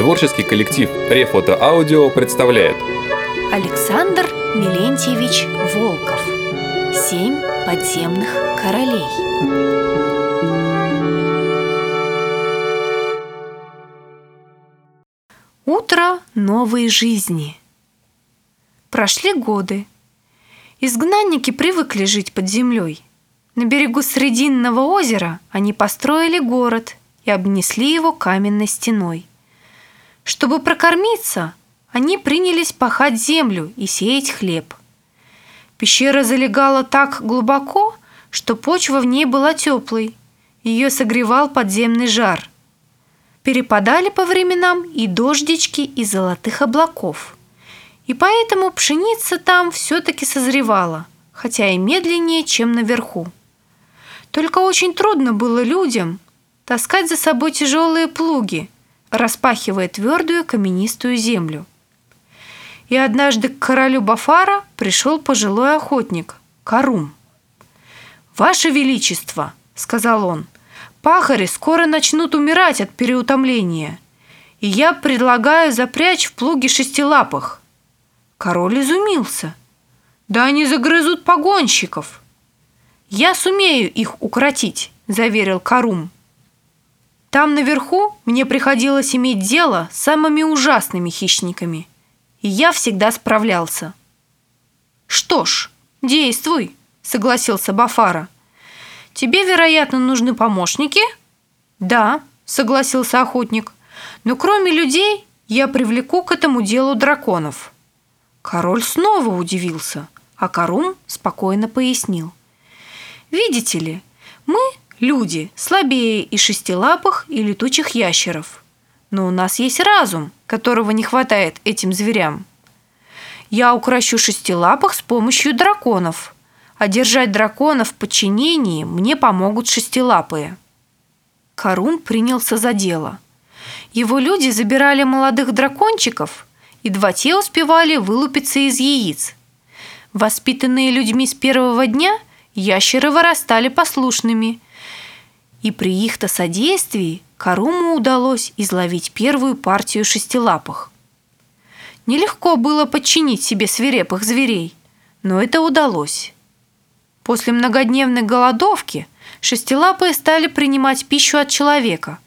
Творческий коллектив Рефото Аудио представляет Александр Милентьевич Волков Семь подземных королей Утро новой жизни Прошли годы. Изгнанники привыкли жить под землей. На берегу Срединного озера они построили город и обнесли его каменной стеной. Чтобы прокормиться, они принялись пахать землю и сеять хлеб. Пещера залегала так глубоко, что почва в ней была теплой. Ее согревал подземный жар. Перепадали по временам и дождички из золотых облаков. И поэтому пшеница там все-таки созревала, хотя и медленнее, чем наверху. Только очень трудно было людям таскать за собой тяжелые плуги – распахивая твердую каменистую землю. И однажды к королю Бафара пришел пожилой охотник, Карум. «Ваше Величество!» — сказал он. «Пахари скоро начнут умирать от переутомления, и я предлагаю запрячь в плуги шестилапых». Король изумился. «Да они загрызут погонщиков!» «Я сумею их укротить», — заверил Карум. Там наверху мне приходилось иметь дело с самыми ужасными хищниками, и я всегда справлялся. «Что ж, действуй», — согласился Бафара. «Тебе, вероятно, нужны помощники?» «Да», — согласился охотник. «Но кроме людей я привлеку к этому делу драконов». Король снова удивился, а Карум спокойно пояснил. «Видите ли, мы Люди слабее и шестилапых, и летучих ящеров. Но у нас есть разум, которого не хватает этим зверям. Я укращу шестилапых с помощью драконов, а держать драконов в подчинении мне помогут шестилапые. Карун принялся за дело. Его люди забирали молодых дракончиков, едва те успевали вылупиться из яиц. Воспитанные людьми с первого дня, ящеры вырастали послушными – и при их-то содействии Каруму удалось изловить первую партию шестилапых. Нелегко было подчинить себе свирепых зверей, но это удалось. После многодневной голодовки шестилапые стали принимать пищу от человека,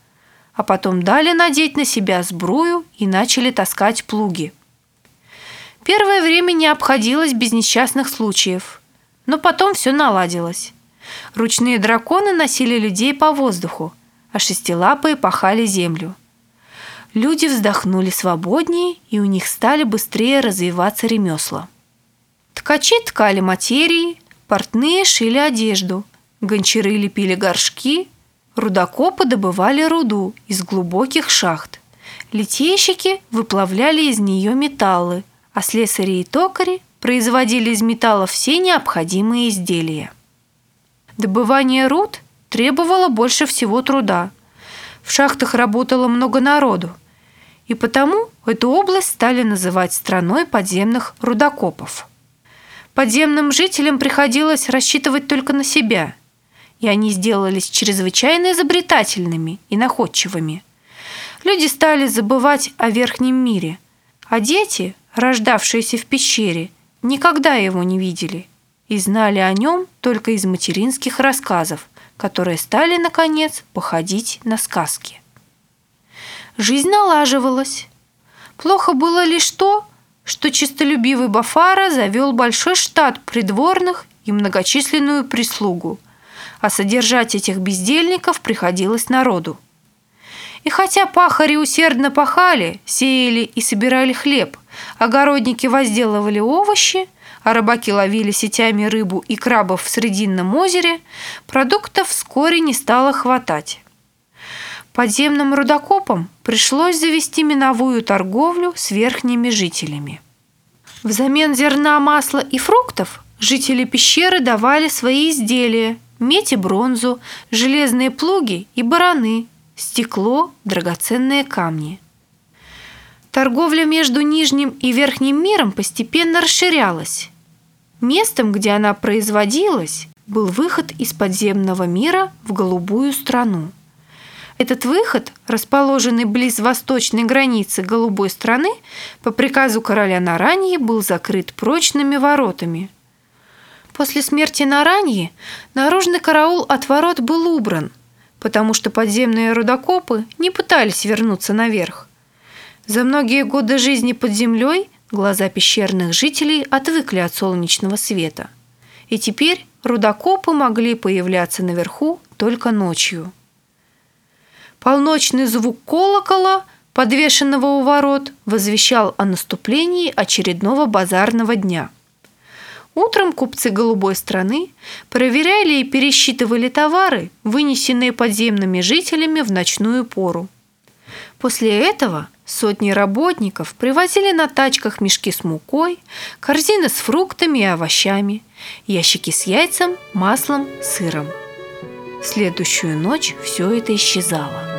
а потом дали надеть на себя сбрую и начали таскать плуги. Первое время не обходилось без несчастных случаев, но потом все наладилось. Ручные драконы носили людей по воздуху, а шестилапые пахали землю. Люди вздохнули свободнее, и у них стали быстрее развиваться ремесла. Ткачи ткали материи, портные шили одежду, гончары лепили горшки, рудокопы добывали руду из глубоких шахт, литейщики выплавляли из нее металлы, а слесари и токари производили из металла все необходимые изделия. Добывание руд требовало больше всего труда. В шахтах работало много народу, и потому эту область стали называть страной подземных рудокопов. Подземным жителям приходилось рассчитывать только на себя, и они сделались чрезвычайно изобретательными и находчивыми. Люди стали забывать о верхнем мире, а дети, рождавшиеся в пещере, никогда его не видели – и знали о нем только из материнских рассказов, которые стали, наконец, походить на сказки. Жизнь налаживалась. Плохо было лишь то, что чистолюбивый Бафара завел большой штат придворных и многочисленную прислугу, а содержать этих бездельников приходилось народу. И хотя пахари усердно пахали, сеяли и собирали хлеб, огородники возделывали овощи, а рыбаки ловили сетями рыбу и крабов в Срединном озере, продуктов вскоре не стало хватать. Подземным рудокопам пришлось завести миновую торговлю с верхними жителями. Взамен зерна, масла и фруктов жители пещеры давали свои изделия – медь и бронзу, железные плуги и бараны, стекло, драгоценные камни. Торговля между Нижним и Верхним миром постепенно расширялась. Местом, где она производилась, был выход из подземного мира в голубую страну. Этот выход, расположенный близ восточной границы голубой страны, по приказу короля Нараньи был закрыт прочными воротами. После смерти Нараньи наружный караул от ворот был убран, потому что подземные рудокопы не пытались вернуться наверх. За многие годы жизни под землей глаза пещерных жителей отвыкли от солнечного света. И теперь рудокопы могли появляться наверху только ночью. Полночный звук колокола, подвешенного у ворот, возвещал о наступлении очередного базарного дня. Утром купцы голубой страны проверяли и пересчитывали товары, вынесенные подземными жителями в ночную пору. После этого сотни работников привозили на тачках мешки с мукой, корзины с фруктами и овощами, ящики с яйцем, маслом, сыром. В следующую ночь все это исчезало.